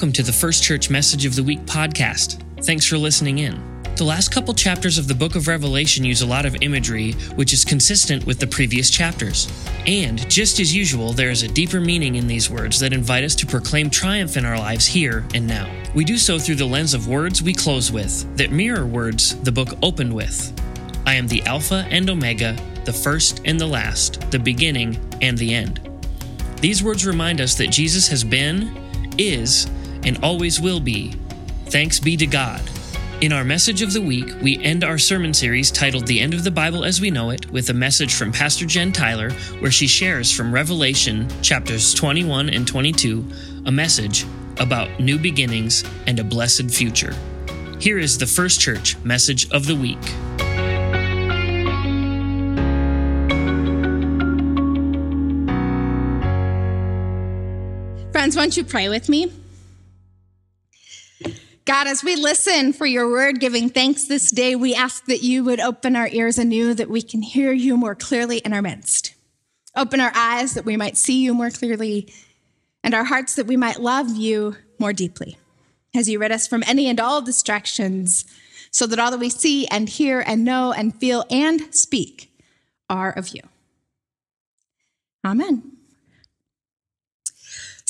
welcome to the First Church Message of the Week podcast. Thanks for listening in. The last couple chapters of the book of Revelation use a lot of imagery, which is consistent with the previous chapters. And, just as usual, there is a deeper meaning in these words that invite us to proclaim triumph in our lives here and now. We do so through the lens of words we close with, that mirror words the book opened with. I am the Alpha and Omega, the first and the last, the beginning and the end. These words remind us that Jesus has been, is, and always will be. Thanks be to God. In our message of the week, we end our sermon series titled The End of the Bible as We Know It with a message from Pastor Jen Tyler, where she shares from Revelation chapters 21 and 22 a message about new beginnings and a blessed future. Here is the First Church message of the week. Friends, won't you pray with me? God, as we listen for your word, giving thanks this day, we ask that you would open our ears anew, that we can hear you more clearly in our midst. Open our eyes that we might see you more clearly, and our hearts that we might love you more deeply. As you rid us from any and all distractions, so that all that we see and hear and know and feel and speak are of you. Amen.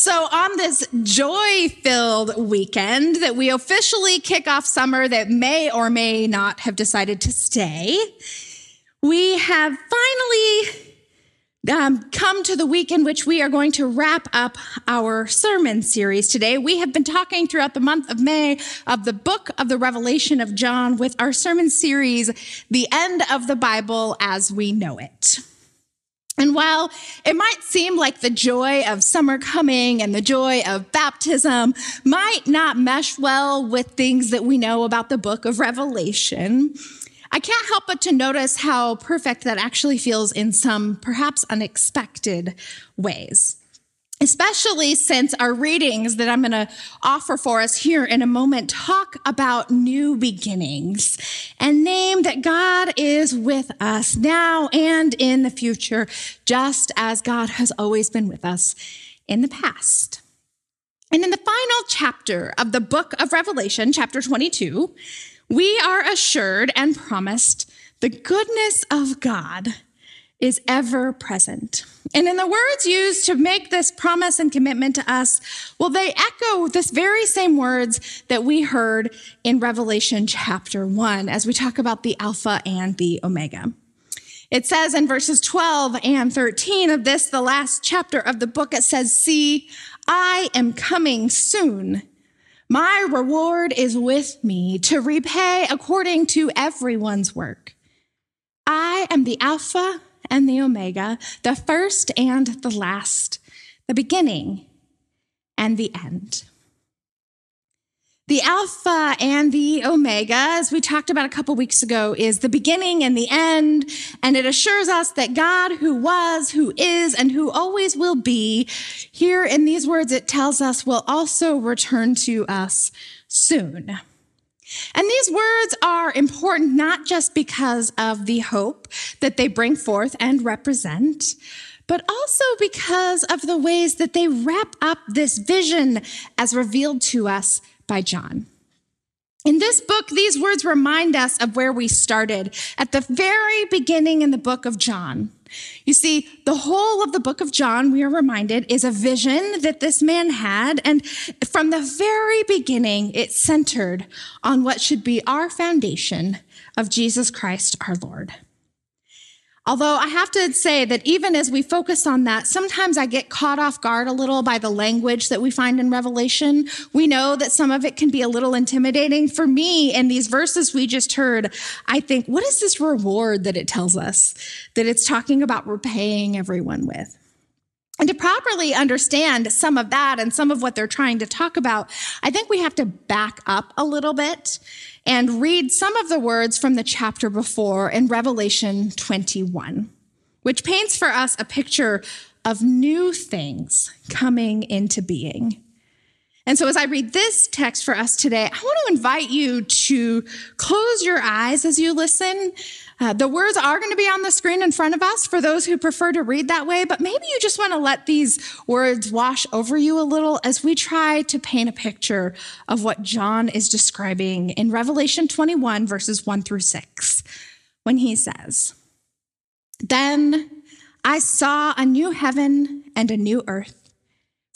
So, on this joy filled weekend that we officially kick off summer that may or may not have decided to stay, we have finally um, come to the week in which we are going to wrap up our sermon series today. We have been talking throughout the month of May of the book of the Revelation of John with our sermon series, The End of the Bible as We Know It. And while it might seem like the joy of summer coming and the joy of baptism might not mesh well with things that we know about the book of Revelation, I can't help but to notice how perfect that actually feels in some perhaps unexpected ways especially since our readings that I'm going to offer for us here in a moment talk about new beginnings and name that God is with us now and in the future, just as God has always been with us in the past. And in the final chapter of the book of Revelation, chapter 22, we are assured and promised the goodness of God is ever present. And in the words used to make this promise and commitment to us, well, they echo this very same words that we heard in Revelation chapter one as we talk about the Alpha and the Omega. It says in verses 12 and 13 of this, the last chapter of the book, it says, See, I am coming soon. My reward is with me to repay according to everyone's work. I am the Alpha and the Omega, the first and the last, the beginning and the end. The Alpha and the Omega, as we talked about a couple weeks ago, is the beginning and the end. And it assures us that God, who was, who is, and who always will be, here in these words, it tells us will also return to us soon. And these words are important not just because of the hope that they bring forth and represent, but also because of the ways that they wrap up this vision as revealed to us by John. In this book, these words remind us of where we started at the very beginning in the book of John. You see, the whole of the book of John, we are reminded, is a vision that this man had. And from the very beginning, it centered on what should be our foundation of Jesus Christ our Lord. Although I have to say that even as we focus on that, sometimes I get caught off guard a little by the language that we find in Revelation. We know that some of it can be a little intimidating. For me, in these verses we just heard, I think, what is this reward that it tells us that it's talking about repaying everyone with? And to properly understand some of that and some of what they're trying to talk about, I think we have to back up a little bit and read some of the words from the chapter before in Revelation 21, which paints for us a picture of new things coming into being. And so, as I read this text for us today, I want to invite you to close your eyes as you listen. Uh, the words are going to be on the screen in front of us for those who prefer to read that way, but maybe you just want to let these words wash over you a little as we try to paint a picture of what John is describing in Revelation 21, verses 1 through 6, when he says, Then I saw a new heaven and a new earth.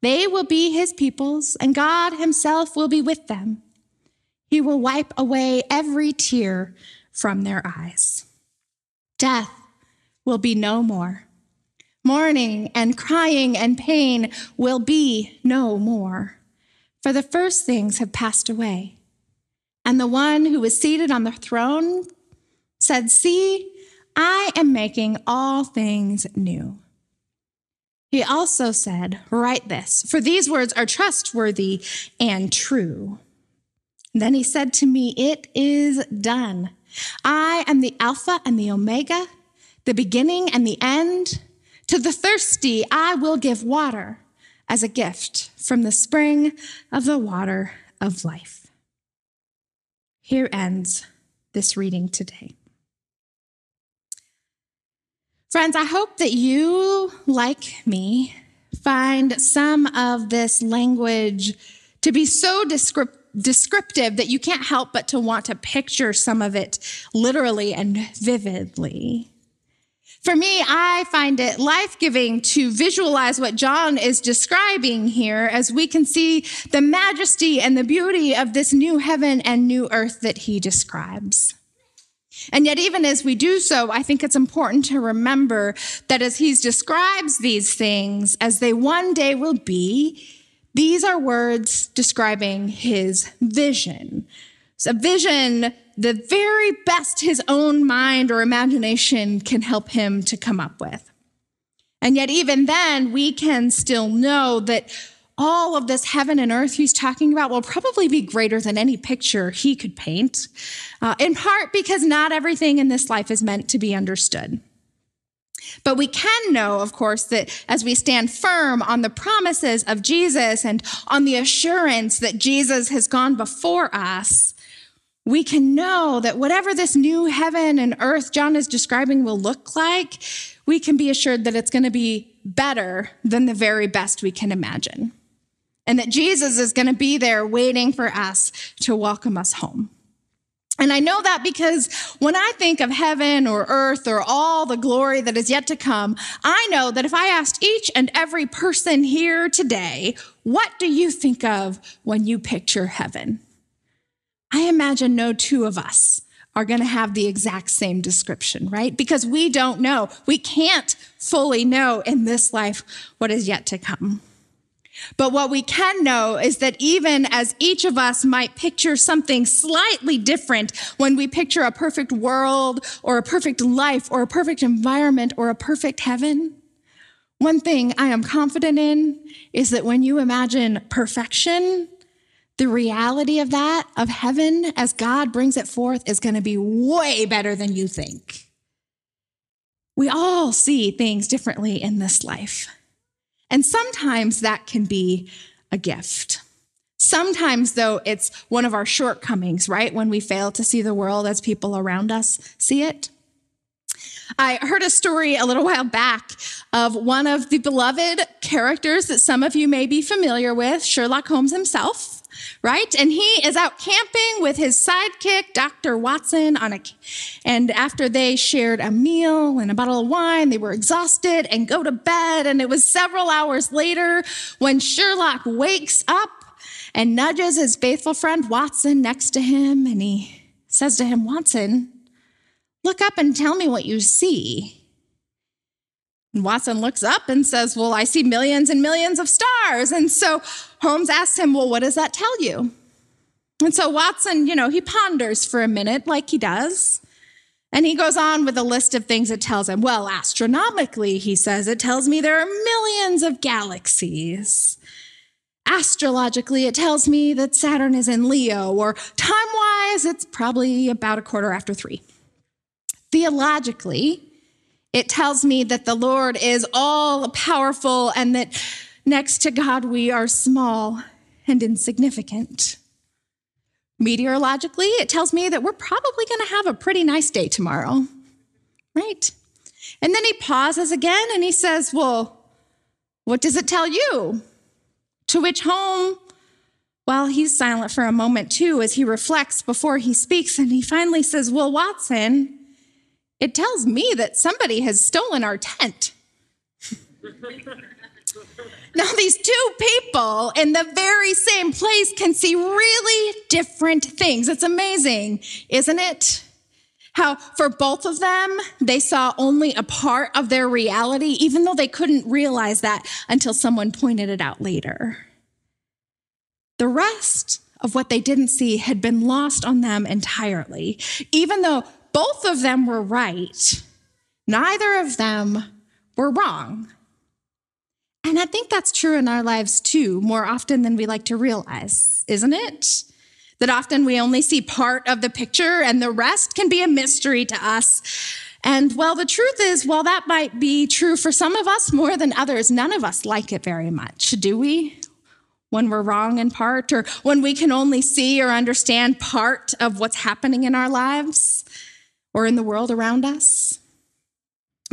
they will be his peoples, and God himself will be with them. He will wipe away every tear from their eyes. Death will be no more. Mourning and crying and pain will be no more, for the first things have passed away. And the one who was seated on the throne said, See, I am making all things new. He also said, Write this, for these words are trustworthy and true. Then he said to me, It is done. I am the Alpha and the Omega, the beginning and the end. To the thirsty, I will give water as a gift from the spring of the water of life. Here ends this reading today. Friends, I hope that you, like me, find some of this language to be so descriptive that you can't help but to want to picture some of it literally and vividly. For me, I find it life giving to visualize what John is describing here as we can see the majesty and the beauty of this new heaven and new earth that he describes. And yet, even as we do so, I think it's important to remember that as he describes these things as they one day will be, these are words describing his vision. It's a vision the very best his own mind or imagination can help him to come up with. And yet, even then, we can still know that all of this heaven and earth he's talking about will probably be greater than any picture he could paint, uh, in part because not everything in this life is meant to be understood. But we can know, of course, that as we stand firm on the promises of Jesus and on the assurance that Jesus has gone before us, we can know that whatever this new heaven and earth John is describing will look like, we can be assured that it's going to be better than the very best we can imagine and that Jesus is going to be there waiting for us to welcome us home. And I know that because when I think of heaven or earth or all the glory that is yet to come, I know that if I asked each and every person here today, what do you think of when you picture heaven? I imagine no two of us are going to have the exact same description, right? Because we don't know. We can't fully know in this life what is yet to come. But what we can know is that even as each of us might picture something slightly different when we picture a perfect world or a perfect life or a perfect environment or a perfect heaven, one thing I am confident in is that when you imagine perfection, the reality of that, of heaven as God brings it forth, is going to be way better than you think. We all see things differently in this life. And sometimes that can be a gift. Sometimes, though, it's one of our shortcomings, right? When we fail to see the world as people around us see it. I heard a story a little while back of one of the beloved characters that some of you may be familiar with, Sherlock Holmes himself right? And he is out camping with his sidekick, Dr. Watson, on a, and after they shared a meal and a bottle of wine, they were exhausted and go to bed. And it was several hours later when Sherlock wakes up and nudges his faithful friend Watson next to him. And he says to him, Watson, look up and tell me what you see. And Watson looks up and says, Well, I see millions and millions of stars. And so Holmes asks him, Well, what does that tell you? And so Watson, you know, he ponders for a minute like he does. And he goes on with a list of things it tells him. Well, astronomically, he says, it tells me there are millions of galaxies. Astrologically, it tells me that Saturn is in Leo, or time wise, it's probably about a quarter after three. Theologically, it tells me that the Lord is all powerful and that next to God we are small and insignificant. Meteorologically, it tells me that we're probably going to have a pretty nice day tomorrow, right? And then he pauses again and he says, Well, what does it tell you? To which Holmes, well, he's silent for a moment too as he reflects before he speaks. And he finally says, Well, Watson, it tells me that somebody has stolen our tent. Now, these two people in the very same place can see really different things. It's amazing, isn't it? How for both of them, they saw only a part of their reality, even though they couldn't realize that until someone pointed it out later. The rest of what they didn't see had been lost on them entirely. Even though both of them were right, neither of them were wrong. And I think that's true in our lives too, more often than we like to realize, isn't it? That often we only see part of the picture and the rest can be a mystery to us. And well, the truth is, while that might be true for some of us more than others, none of us like it very much, do we? When we're wrong in part, or when we can only see or understand part of what's happening in our lives or in the world around us.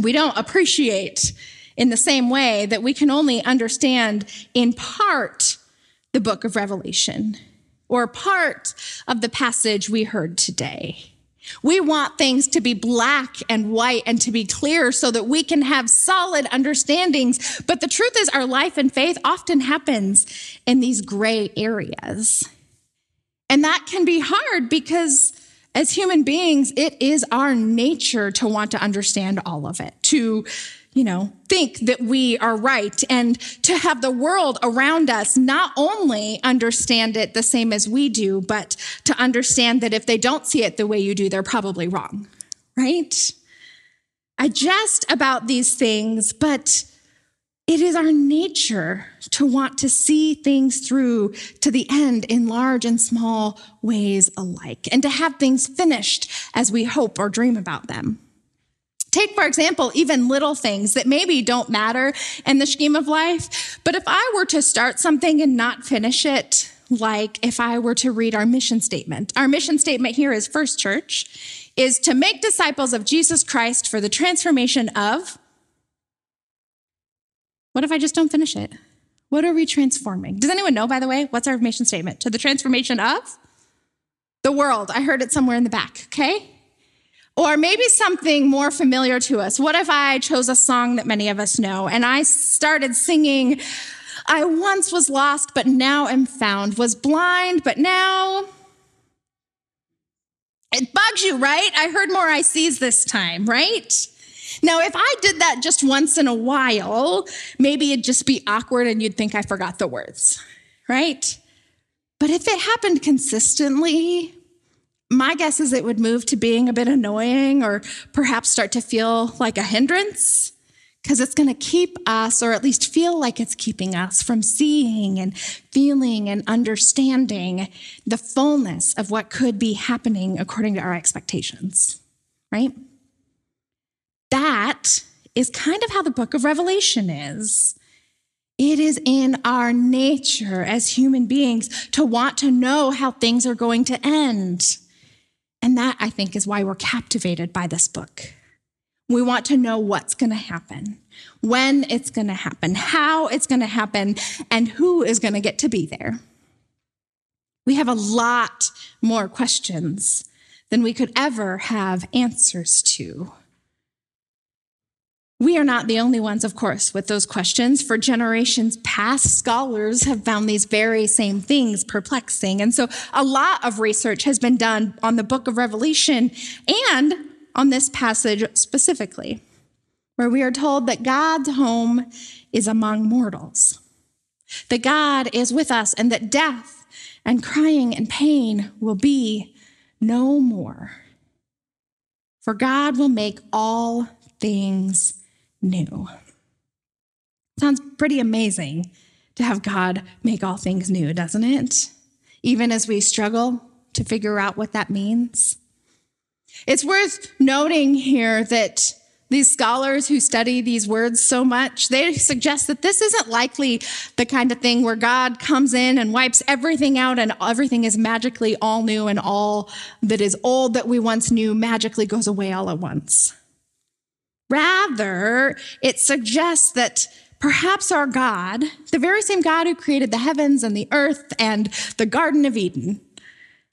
We don't appreciate in the same way that we can only understand in part the book of Revelation or part of the passage we heard today. We want things to be black and white and to be clear so that we can have solid understandings. But the truth is, our life and faith often happens in these gray areas. And that can be hard because as human beings, it is our nature to want to understand all of it, to you know, think that we are right and to have the world around us not only understand it the same as we do, but to understand that if they don't see it the way you do, they're probably wrong, right? I jest about these things, but it is our nature to want to see things through to the end in large and small ways alike, and to have things finished as we hope or dream about them. Take, for example, even little things that maybe don't matter in the scheme of life. But if I were to start something and not finish it, like if I were to read our mission statement, our mission statement here is First Church is to make disciples of Jesus Christ for the transformation of. What if I just don't finish it? What are we transforming? Does anyone know, by the way, what's our mission statement? To the transformation of the world. I heard it somewhere in the back, okay? Or maybe something more familiar to us. What if I chose a song that many of us know and I started singing, I once was lost, but now am found, was blind, but now. It bugs you, right? I heard more I sees this time, right? Now, if I did that just once in a while, maybe it'd just be awkward and you'd think I forgot the words, right? But if it happened consistently, my guess is it would move to being a bit annoying or perhaps start to feel like a hindrance because it's going to keep us, or at least feel like it's keeping us, from seeing and feeling and understanding the fullness of what could be happening according to our expectations, right? That is kind of how the book of Revelation is. It is in our nature as human beings to want to know how things are going to end. And that, I think, is why we're captivated by this book. We want to know what's going to happen, when it's going to happen, how it's going to happen, and who is going to get to be there. We have a lot more questions than we could ever have answers to. We are not the only ones, of course, with those questions. For generations past, scholars have found these very same things perplexing. And so a lot of research has been done on the book of Revelation and on this passage specifically, where we are told that God's home is among mortals, that God is with us, and that death and crying and pain will be no more. For God will make all things new. Sounds pretty amazing to have God make all things new, doesn't it? Even as we struggle to figure out what that means. It's worth noting here that these scholars who study these words so much, they suggest that this isn't likely the kind of thing where God comes in and wipes everything out and everything is magically all new and all that is old that we once knew magically goes away all at once. Rather, it suggests that perhaps our God, the very same God who created the heavens and the earth and the Garden of Eden,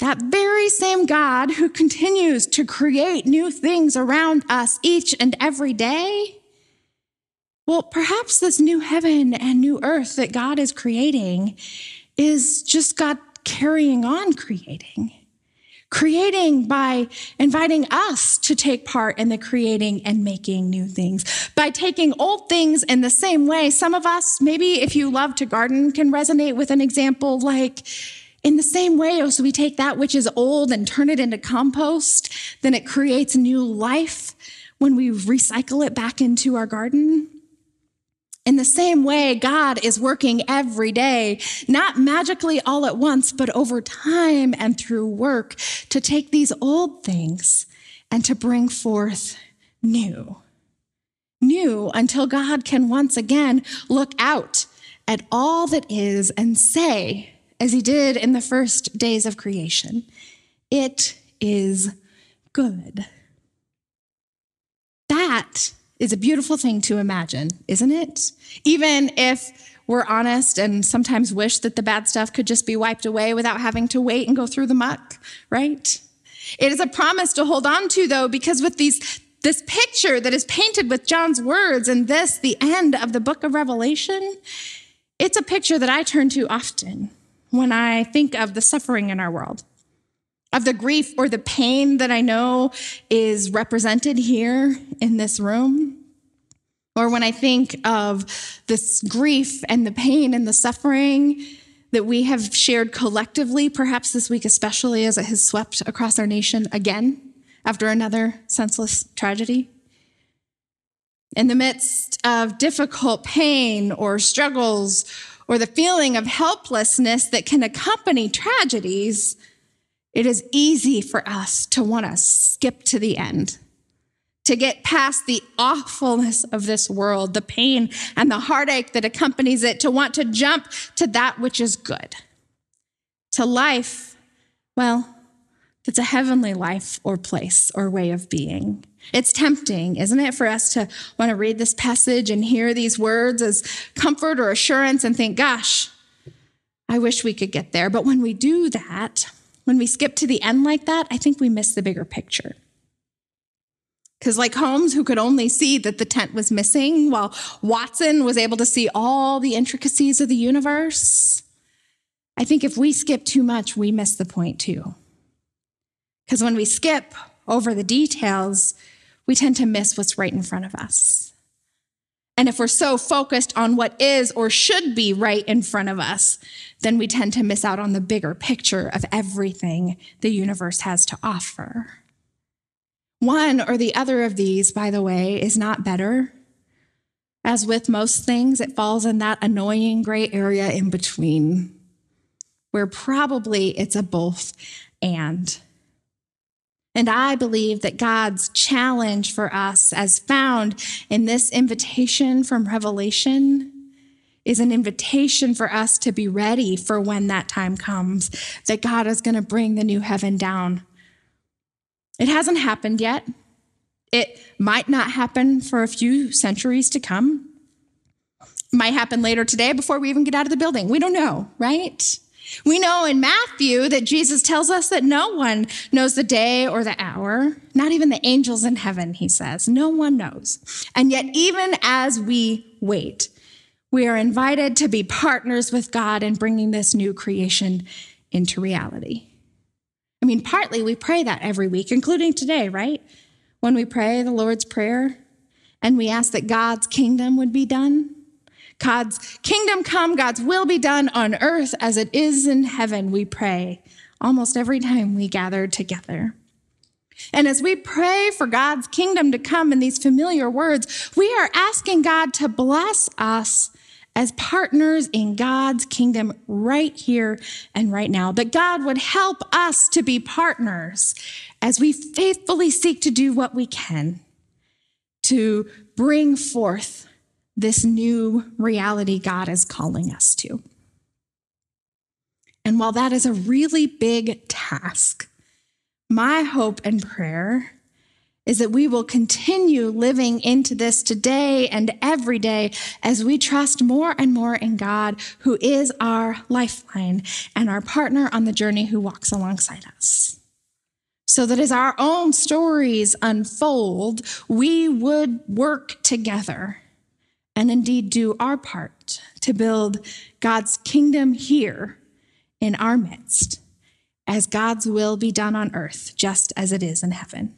that very same God who continues to create new things around us each and every day. Well, perhaps this new heaven and new earth that God is creating is just God carrying on creating. Creating by inviting us to take part in the creating and making new things. By taking old things in the same way. Some of us, maybe if you love to garden, can resonate with an example like, in the same way, oh, as we take that which is old and turn it into compost, then it creates new life when we recycle it back into our garden. In the same way, God is working every day, not magically all at once, but over time and through work to take these old things and to bring forth new. New until God can once again look out at all that is and say, as he did in the first days of creation. It is good. That is a beautiful thing to imagine, isn't it? Even if we're honest and sometimes wish that the bad stuff could just be wiped away without having to wait and go through the muck, right? It is a promise to hold on to, though, because with these this picture that is painted with John's words and this, the end of the book of Revelation, it's a picture that I turn to often when I think of the suffering in our world, of the grief or the pain that I know is represented here in this room. Or when I think of this grief and the pain and the suffering that we have shared collectively, perhaps this week especially as it has swept across our nation again after another senseless tragedy. In the midst of difficult pain or struggles or the feeling of helplessness that can accompany tragedies, it is easy for us to want to skip to the end, to get past the awfulness of this world, the pain and the heartache that accompanies it, to want to jump to that which is good, to life, well, that's a heavenly life or place or way of being. It's tempting, isn't it, for us to want to read this passage and hear these words as comfort or assurance and think, gosh, I wish we could get there. But when we do that, when we skip to the end like that, I think we miss the bigger picture. Because, like Holmes, who could only see that the tent was missing, while Watson was able to see all the intricacies of the universe, I think if we skip too much, we miss the point too. Because when we skip over the details, we tend to miss what's right in front of us. And if we're so focused on what is or should be right in front of us, then we tend to miss out on the bigger picture of everything the universe has to offer. One or the other of these, by the way, is not better. As with most things, it falls in that annoying gray area in between, where probably it's a both and. And I believe that God's challenge for us, as found in this invitation from Revelation, is an invitation for us to be ready for when that time comes, that God is going to bring the new heaven down. It hasn't happened yet. It might not happen for a few centuries to come. Might happen later today before we even get out of the building. We don't know, right? We know in Matthew that Jesus tells us that no one knows the day or the hour, not even the angels in heaven, he says. No one knows. And yet, even as we wait, we are invited to be partners with God in bringing this new creation into reality. I mean, partly we pray that every week, including today, right? When we pray the Lord's Prayer and we ask that God's kingdom would be done God's kingdom come, God's will be done on earth as it is in heaven, we pray almost every time we gather together. And as we pray for God's kingdom to come in these familiar words, we are asking God to bless us as partners in God's kingdom right here and right now. That God would help us to be partners as we faithfully seek to do what we can to bring forth this new reality God is calling us to. And while that is a really big task, my hope and prayer is that we will continue living into this today and every day as we trust more and more in God, who is our lifeline and our partner on the journey who walks alongside us. So that as our own stories unfold, we would work together and indeed do our part to build God's kingdom here in our midst, as God's will be done on earth, just as it is in heaven.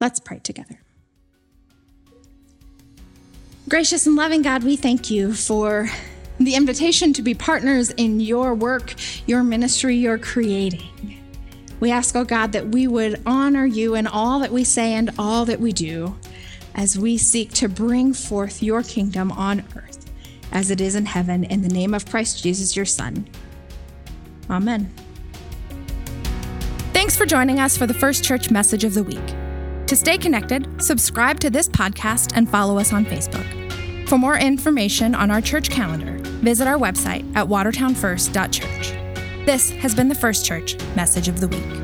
Let's pray together. Gracious and loving God, we thank you for the invitation to be partners in your work, your ministry, your creating. We ask, oh God, that we would honor you in all that we say and all that we do as we seek to bring forth your kingdom on earth as it is in heaven, in the name of Christ Jesus, your Son. Amen. Thanks for joining us for the First Church Message of the Week. To stay connected, subscribe to this podcast and follow us on Facebook. For more information on our church calendar, visit our website at watertownfirst.church. This has been the First Church Message of the Week.